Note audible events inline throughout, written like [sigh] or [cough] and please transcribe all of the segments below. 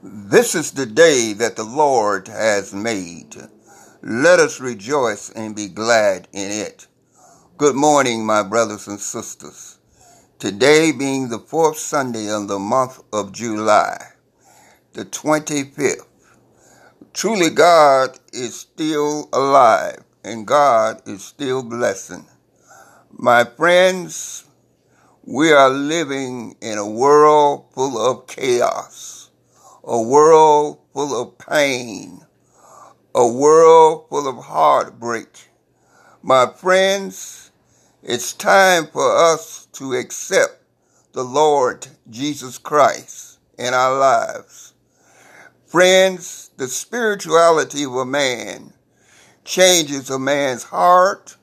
This is the day that the Lord has made. Let us rejoice and be glad in it. Good morning, my brothers and sisters. Today being the fourth Sunday of the month of July, the 25th. Truly, God is still alive and God is still blessing. My friends, we are living in a world full of chaos a world full of pain, a world full of heartbreak. My friends, it's time for us to accept the Lord Jesus Christ in our lives. Friends, the spirituality of a man changes a man's heart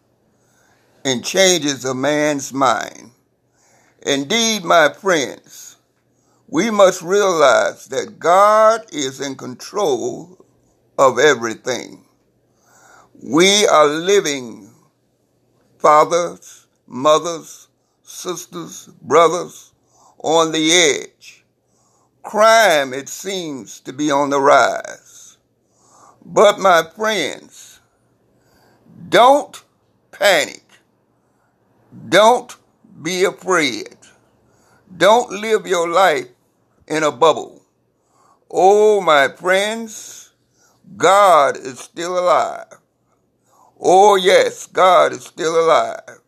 and changes a man's mind. Indeed, my friends, we must realize that God is in control of everything. We are living fathers, mothers, sisters, brothers on the edge. Crime, it seems to be on the rise. But my friends, don't panic. Don't be afraid. Don't live your life in a bubble. Oh, my friends, God is still alive. Oh, yes, God is still alive.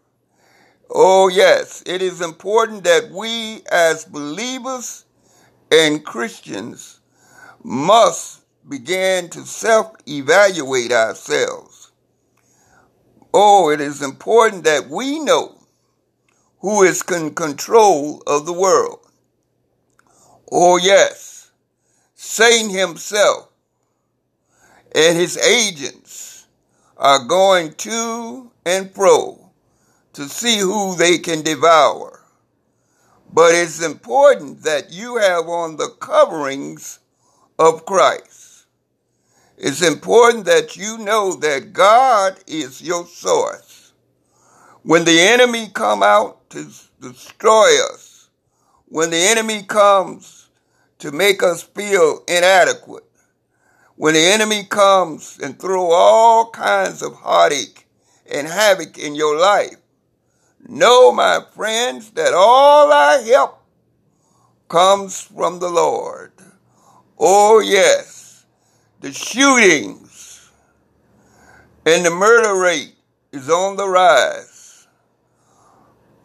Oh, yes, it is important that we as believers and Christians must begin to self evaluate ourselves. Oh, it is important that we know who is in control of the world. Oh, yes, Satan himself and his agents are going to and fro to see who they can devour. But it's important that you have on the coverings of Christ. It's important that you know that God is your source. When the enemy come out to destroy us, when the enemy comes to make us feel inadequate. When the enemy comes and throw all kinds of heartache and havoc in your life, know, my friends, that all our help comes from the Lord. Oh, yes, the shootings and the murder rate is on the rise.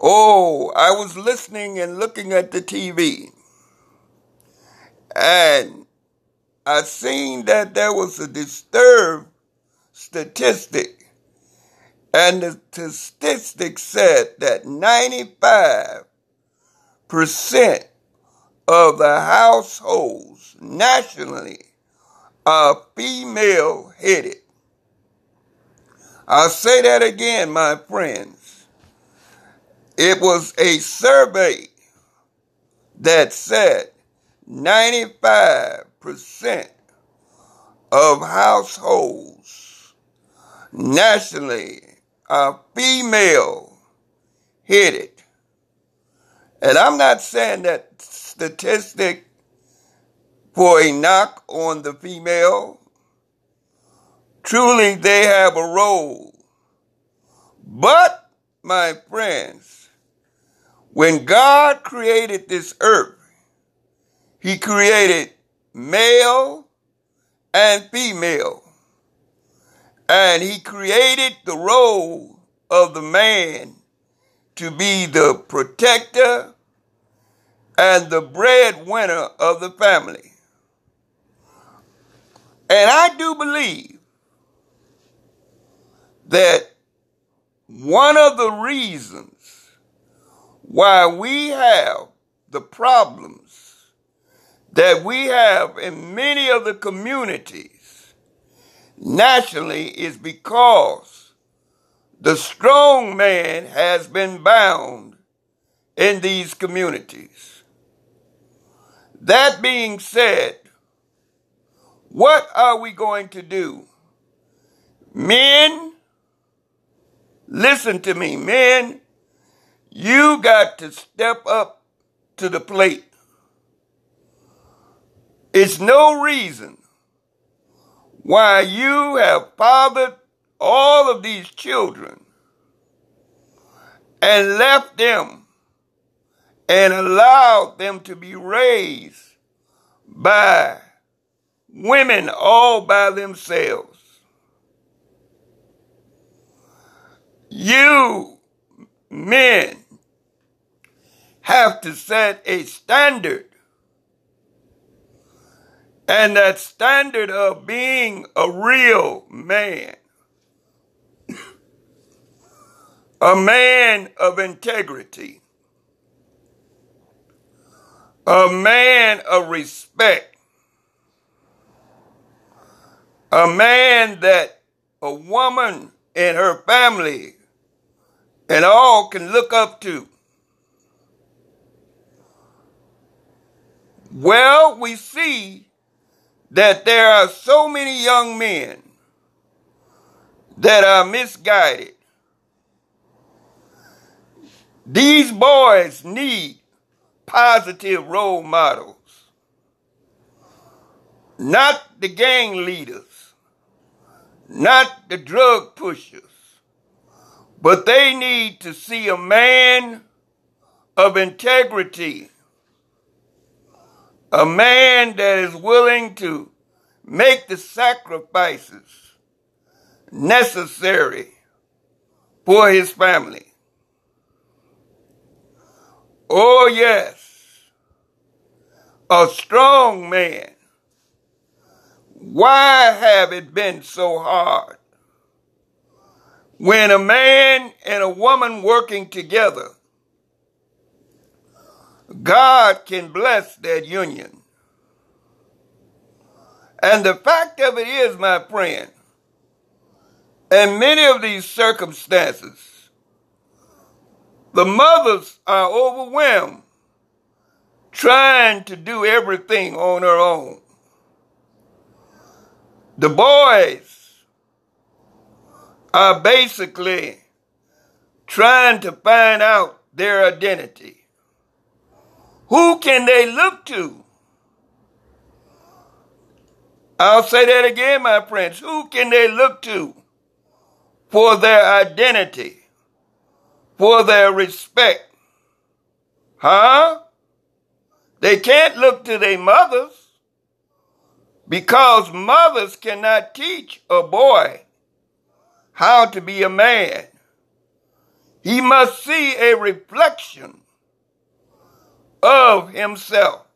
Oh, I was listening and looking at the TV and I seen that there was a disturbed statistic. And the statistic said that 95% of the households nationally are female headed. I'll say that again, my friends. It was a survey that said 95% of households nationally are female headed. And I'm not saying that statistic for a knock on the female. Truly, they have a role. But, my friends, when God created this earth, he created male and female. And he created the role of the man to be the protector and the breadwinner of the family. And I do believe that one of the reasons why we have the problems that we have in many of the communities nationally is because the strong man has been bound in these communities. That being said, what are we going to do? Men, listen to me, men, you got to step up to the plate. It's no reason why you have fathered all of these children and left them and allowed them to be raised by women all by themselves. You men have to set a standard. And that standard of being a real man, a man of integrity, a man of respect, a man that a woman and her family and all can look up to. Well, we see that there are so many young men that are misguided. These boys need positive role models, not the gang leaders, not the drug pushers, but they need to see a man of integrity a man that is willing to make the sacrifices necessary for his family. Oh, yes, a strong man. Why have it been so hard? When a man and a woman working together God can bless that union. And the fact of it is, my friend, in many of these circumstances, the mothers are overwhelmed trying to do everything on their own. The boys are basically trying to find out their identity. Who can they look to? I'll say that again, my friends. Who can they look to for their identity, for their respect? Huh? They can't look to their mothers because mothers cannot teach a boy how to be a man. He must see a reflection of himself.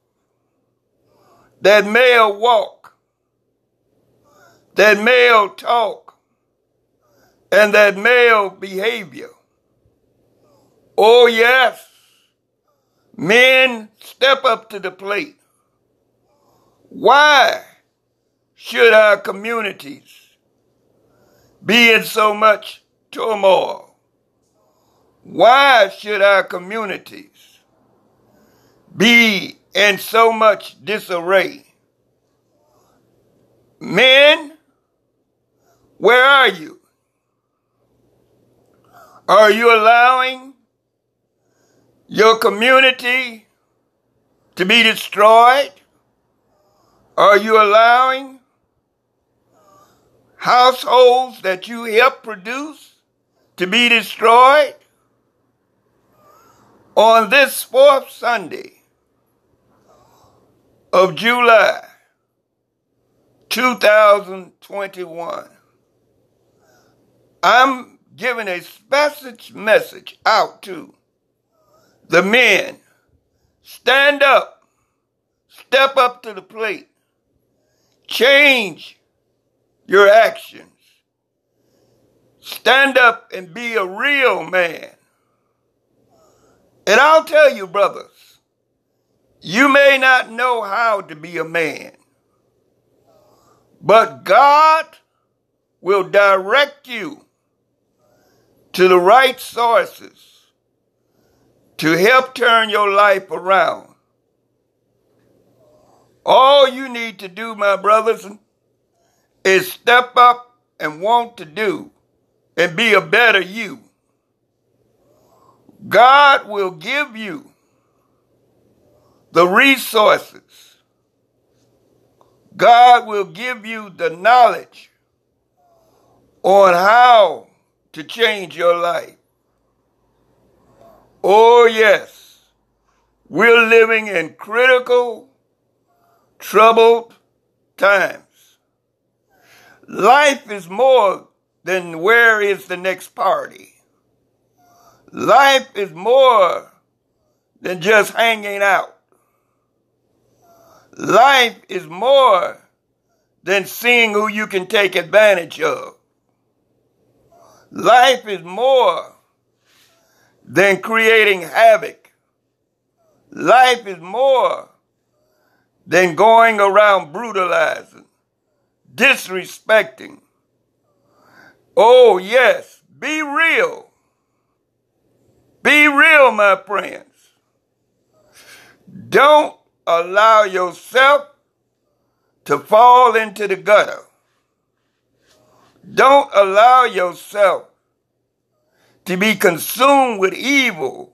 That male walk, that male talk, and that male behavior. Oh, yes, men step up to the plate. Why should our communities be in so much turmoil? Why should our communities be in so much disarray. Men, where are you? Are you allowing your community to be destroyed? Are you allowing households that you help produce to be destroyed? On this fourth Sunday, of July 2021, I'm giving a special message out to the men. Stand up, step up to the plate, change your actions. Stand up and be a real man. And I'll tell you, brothers, you may not know how to be a man, but God will direct you to the right sources to help turn your life around. All you need to do, my brothers, is step up and want to do and be a better you. God will give you the resources God will give you the knowledge on how to change your life. Oh, yes, we're living in critical, troubled times. Life is more than where is the next party. Life is more than just hanging out. Life is more than seeing who you can take advantage of. Life is more than creating havoc. Life is more than going around brutalizing, disrespecting. Oh, yes, be real. Be real, my friends. Don't allow yourself to fall into the gutter. Don't allow yourself to be consumed with evil,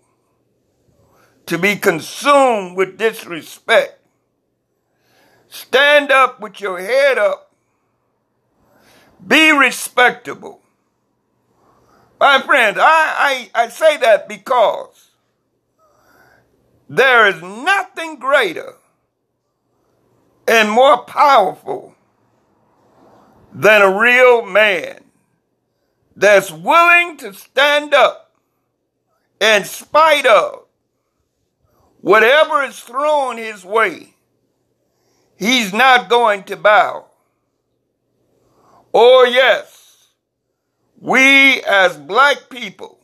to be consumed with disrespect. Stand up with your head up. Be respectable. My friends, I, I, I say that because there is nothing greater and more powerful than a real man that's willing to stand up in spite of whatever is thrown his way. He's not going to bow. Oh, yes, we as black people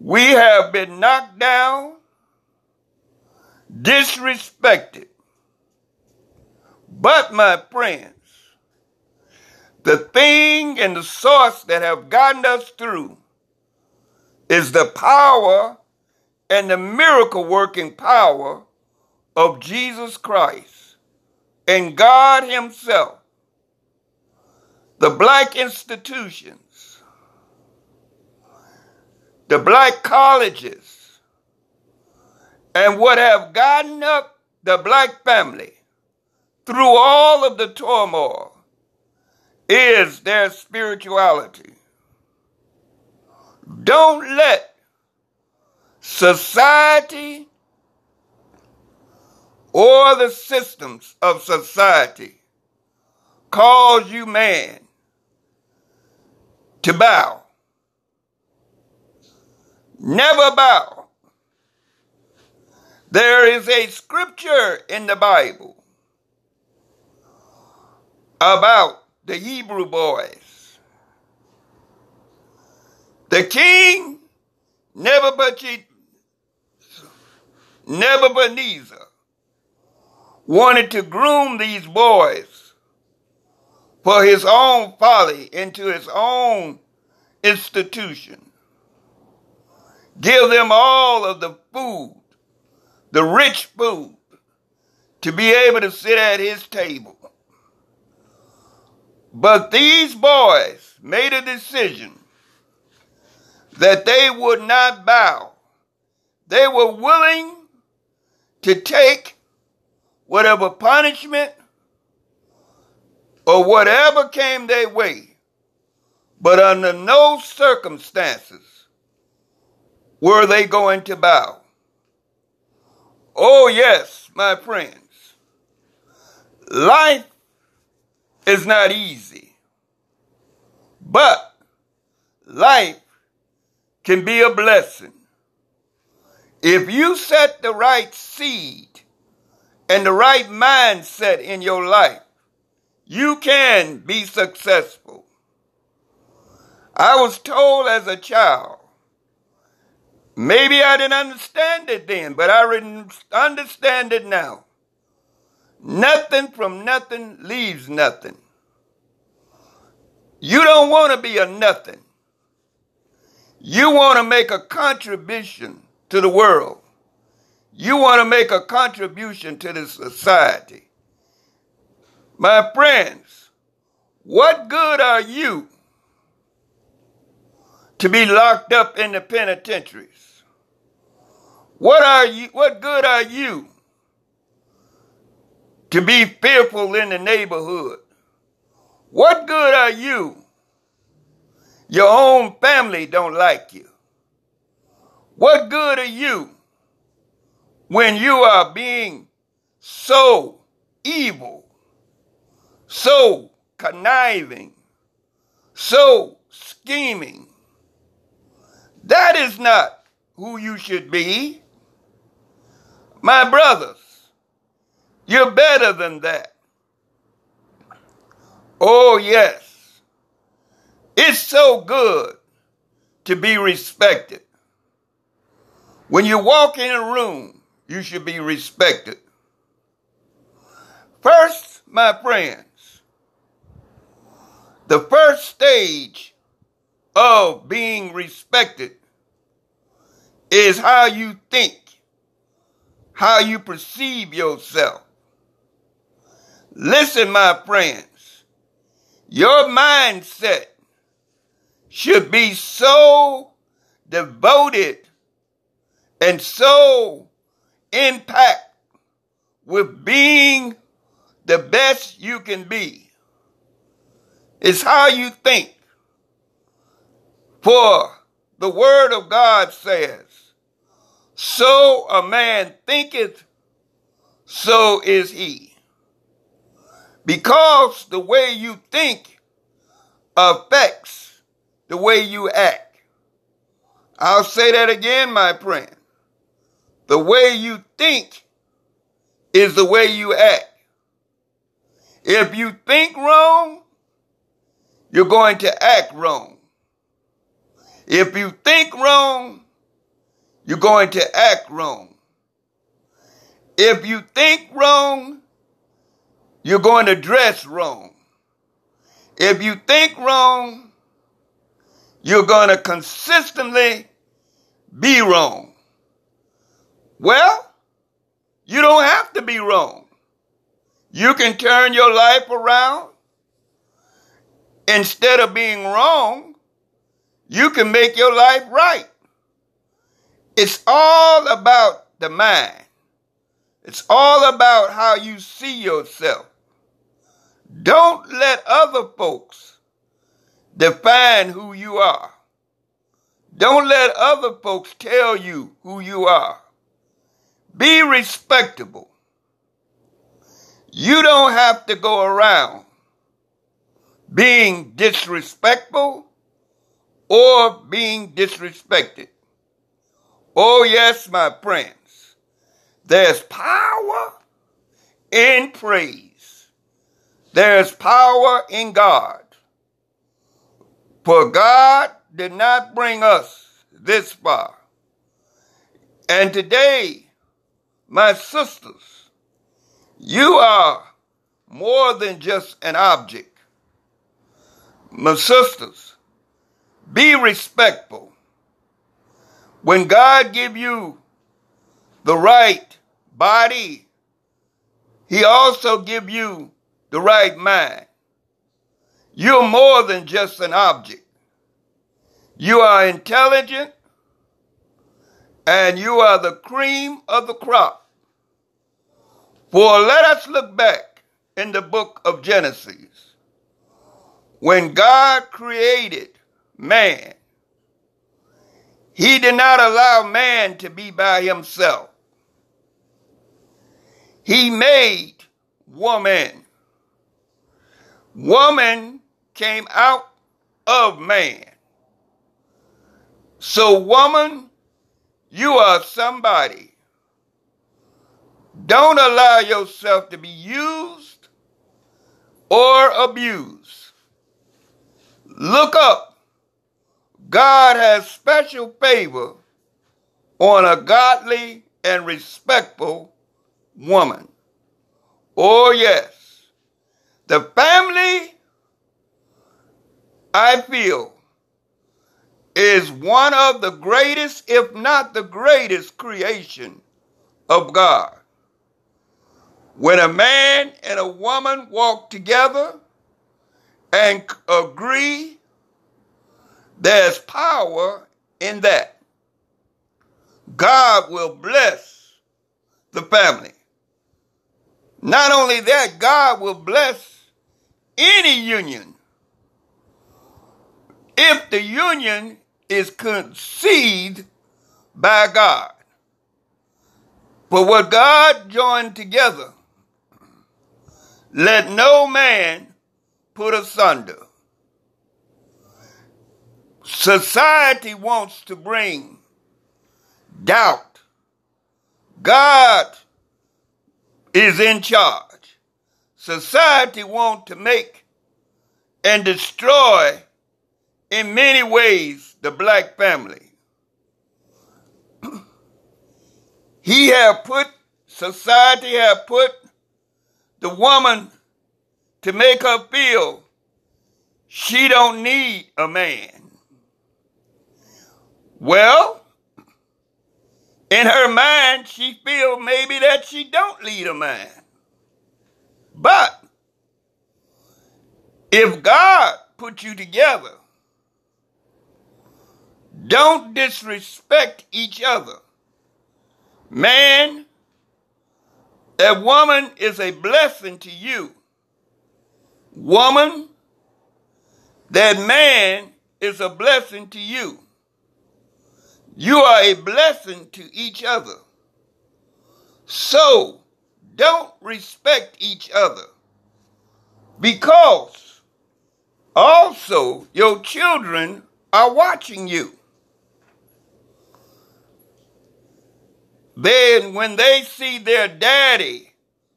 we have been knocked down, disrespected. But, my friends, the thing and the source that have gotten us through is the power and the miracle working power of Jesus Christ and God Himself. The black institution the black colleges, and what have gotten up the black family through all of the turmoil is their spirituality. Don't let society or the systems of society cause you man to bow never bow. There is a scripture in the Bible about the Hebrew boys. The king Nebuchadnezzar wanted to groom these boys for his own folly into his own institution. Give them all of the food, the rich food, to be able to sit at his table. But these boys made a decision that they would not bow. They were willing to take whatever punishment or whatever came their way, but under no circumstances were they going to bow? Oh, yes, my friends. Life is not easy, but life can be a blessing. If you set the right seed and the right mindset in your life, you can be successful. I was told as a child Maybe I didn't understand it then, but I understand it now. Nothing from nothing leaves nothing. You don't want to be a nothing. You want to make a contribution to the world. You want to make a contribution to the society. My friends, what good are you to be locked up in the penitentiaries? What are you, what good are you to be fearful in the neighborhood. What good are you? Your own family don't like you. What good are you when you are being so evil, so conniving, so scheming? That is not who you should be. My brothers, you're better than that. Oh, yes. It's so good to be respected. When you walk in a room, you should be respected. First, my friends, the first stage of being respected is how you think, how you perceive yourself. Listen, my friends, your mindset should be so devoted and so impact with being the best you can be. It's how you think. For the word of God says, so a man thinketh, so is he. Because the way you think affects the way you act. I'll say that again, my friend. The way you think is the way you act. If you think wrong, you're going to act wrong. If you think wrong, you're going to act wrong. If you think wrong, you're going to dress wrong. If you think wrong, you're going to consistently be wrong. Well, you don't have to be wrong. You can turn your life around. Instead of being wrong, you can make your life right. It's all about the mind. It's all about how you see yourself. Don't let other folks define who you are. Don't let other folks tell you who you are. Be respectable. You don't have to go around being disrespectful or being disrespected. Oh, yes, my friends. There's power in praise. There's power in God. For God did not bring us this far. And today, my sisters, you are more than just an object. My sisters, be respectful when God give you the right body, he also give you the right mind. You're more than just an object. You are intelligent and you are the cream of the crop. For let us look back in the book of Genesis. When God created man, he did not allow man to be by himself. He made woman. Woman came out of man. So, woman, you are somebody. Don't allow yourself to be used or abused. Look up God has special favor on a godly and respectful woman. Oh, yes. The family, I feel, is one of the greatest, if not the greatest, creation of God. When a man and a woman walk together and agree there's power in that. God will bless the family. Not only that, God will bless any union if the union is conceived by God. But what God joined together, let no man put asunder. Society wants to bring doubt. God is in charge. Society wants to make and destroy in many ways the black family. [clears throat] he have put, society have put the woman to make her feel she don't need a man. Well, in her mind, she feel maybe that she don't need a man. But if God put you together, don't disrespect each other. Man, a woman is a blessing to you. Woman, that man is a blessing to you. You are a blessing to each other. So, don't respect each other because also your children are watching you. Then, when they see their daddy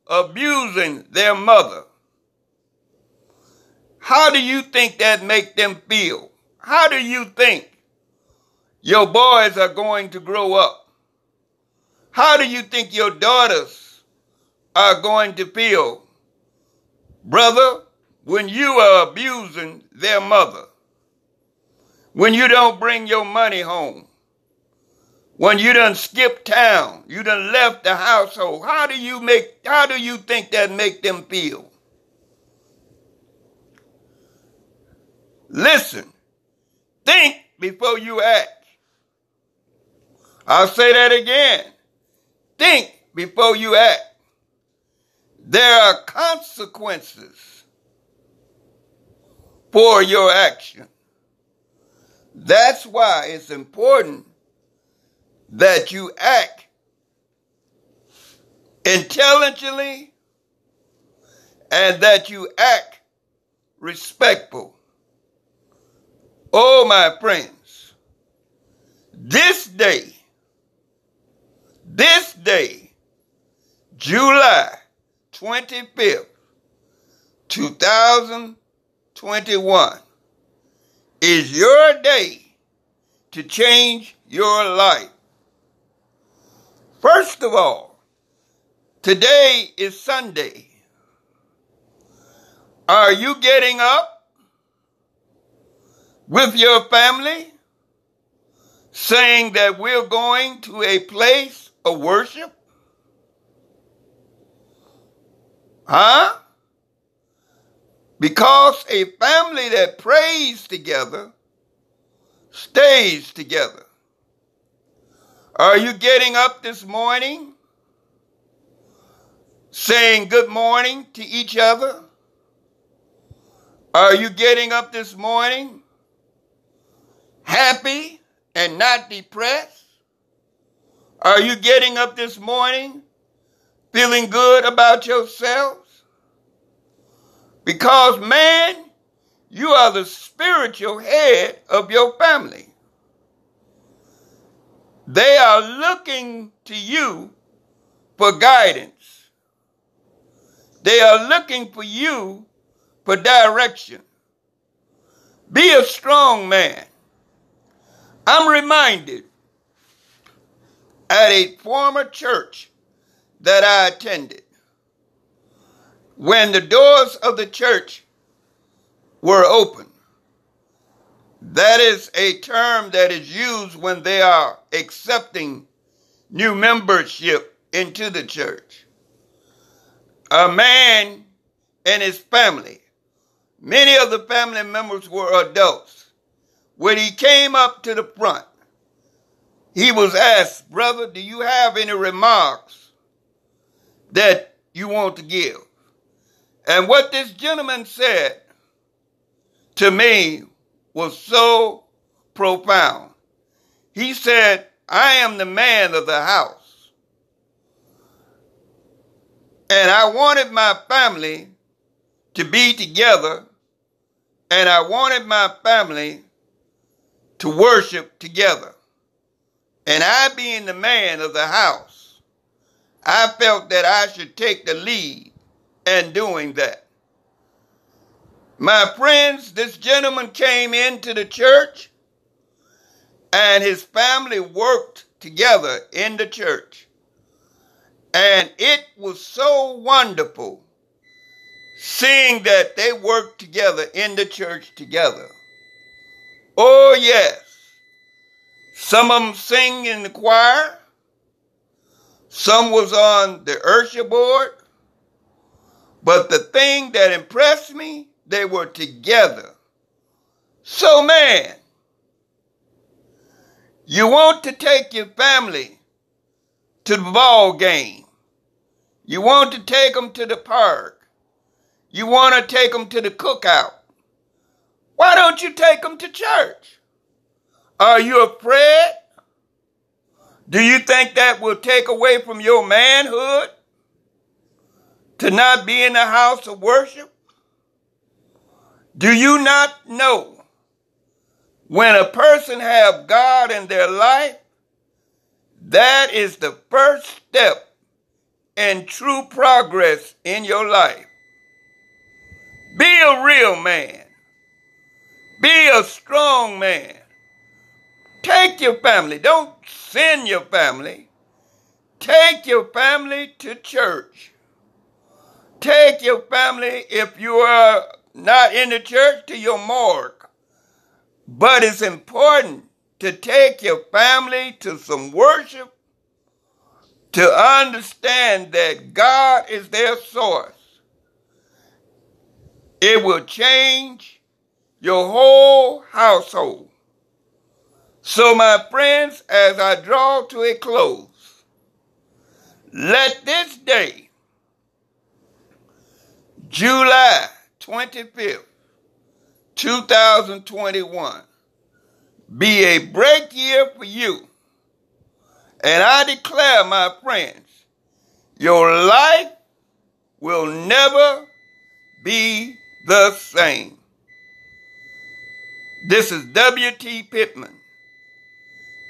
abusing their mother, how do you think that make them feel? How do you think your boys are going to grow up? How do you think your daughters are going to feel, brother, when you are abusing their mother? When you don't bring your money home? When you done skip town, you done left the household, how do you make how do you think that make them feel? Listen, think before you act. I'll say that again. Think before you act. There are consequences for your action. That's why it's important that you act intelligently and that you act respectful. Oh, my friends, this day, this day, July 25th, 2021, is your day to change your life. First of all, today is Sunday. Are you getting up? with your family, saying that we're going to a place of worship? Huh? Because a family that prays together stays together. Are you getting up this morning saying good morning to each other? Are you getting up this morning happy and not depressed? Are you getting up this morning feeling good about yourselves? Because, man, you are the spiritual head of your family. They are looking to you for guidance. They are looking for you for direction. Be a strong man. I'm reminded at a former church that I attended when the doors of the church were open. That is a term that is used when they are accepting new membership into the church. A man and his family, many of the family members were adults when he came up to the front, he was asked, Brother, do you have any remarks that you want to give. And what this gentleman said to me was so profound. He said, I am the man of the house. And I wanted my family to be together, and I wanted my family to worship together. And I, being the man of the house, I felt that I should take the lead in doing that. My friends, this gentleman came into the church and his family worked together in the church. And it was so wonderful seeing that they worked together in the church together. Oh, yes. Some of them sing in the choir. Some was on the usher board. But the thing that impressed me, they were together. So, man, you want to take your family to the ball game. You want to take them to the park. You want to take them to the cookout. Why don't you take them to church? Are you afraid? Do you think that will take away from your manhood? to not be in the house of worship? Do you not know when a person have God in their life, that is the first step in true progress in your life. Be a real man. Be a strong man. Take your family. Don't send your family. Take your family to church. Take your family, if you are not in the church, to your morgue. But it's important to take your family to some worship to understand that God is their source. It will change your whole household. So, my friends, as I draw to a close, let this day July 25th, 2021 be a break year for you. And I declare, my friends, your life will never be the same. This is W.T. Pittman.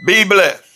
Be blessed.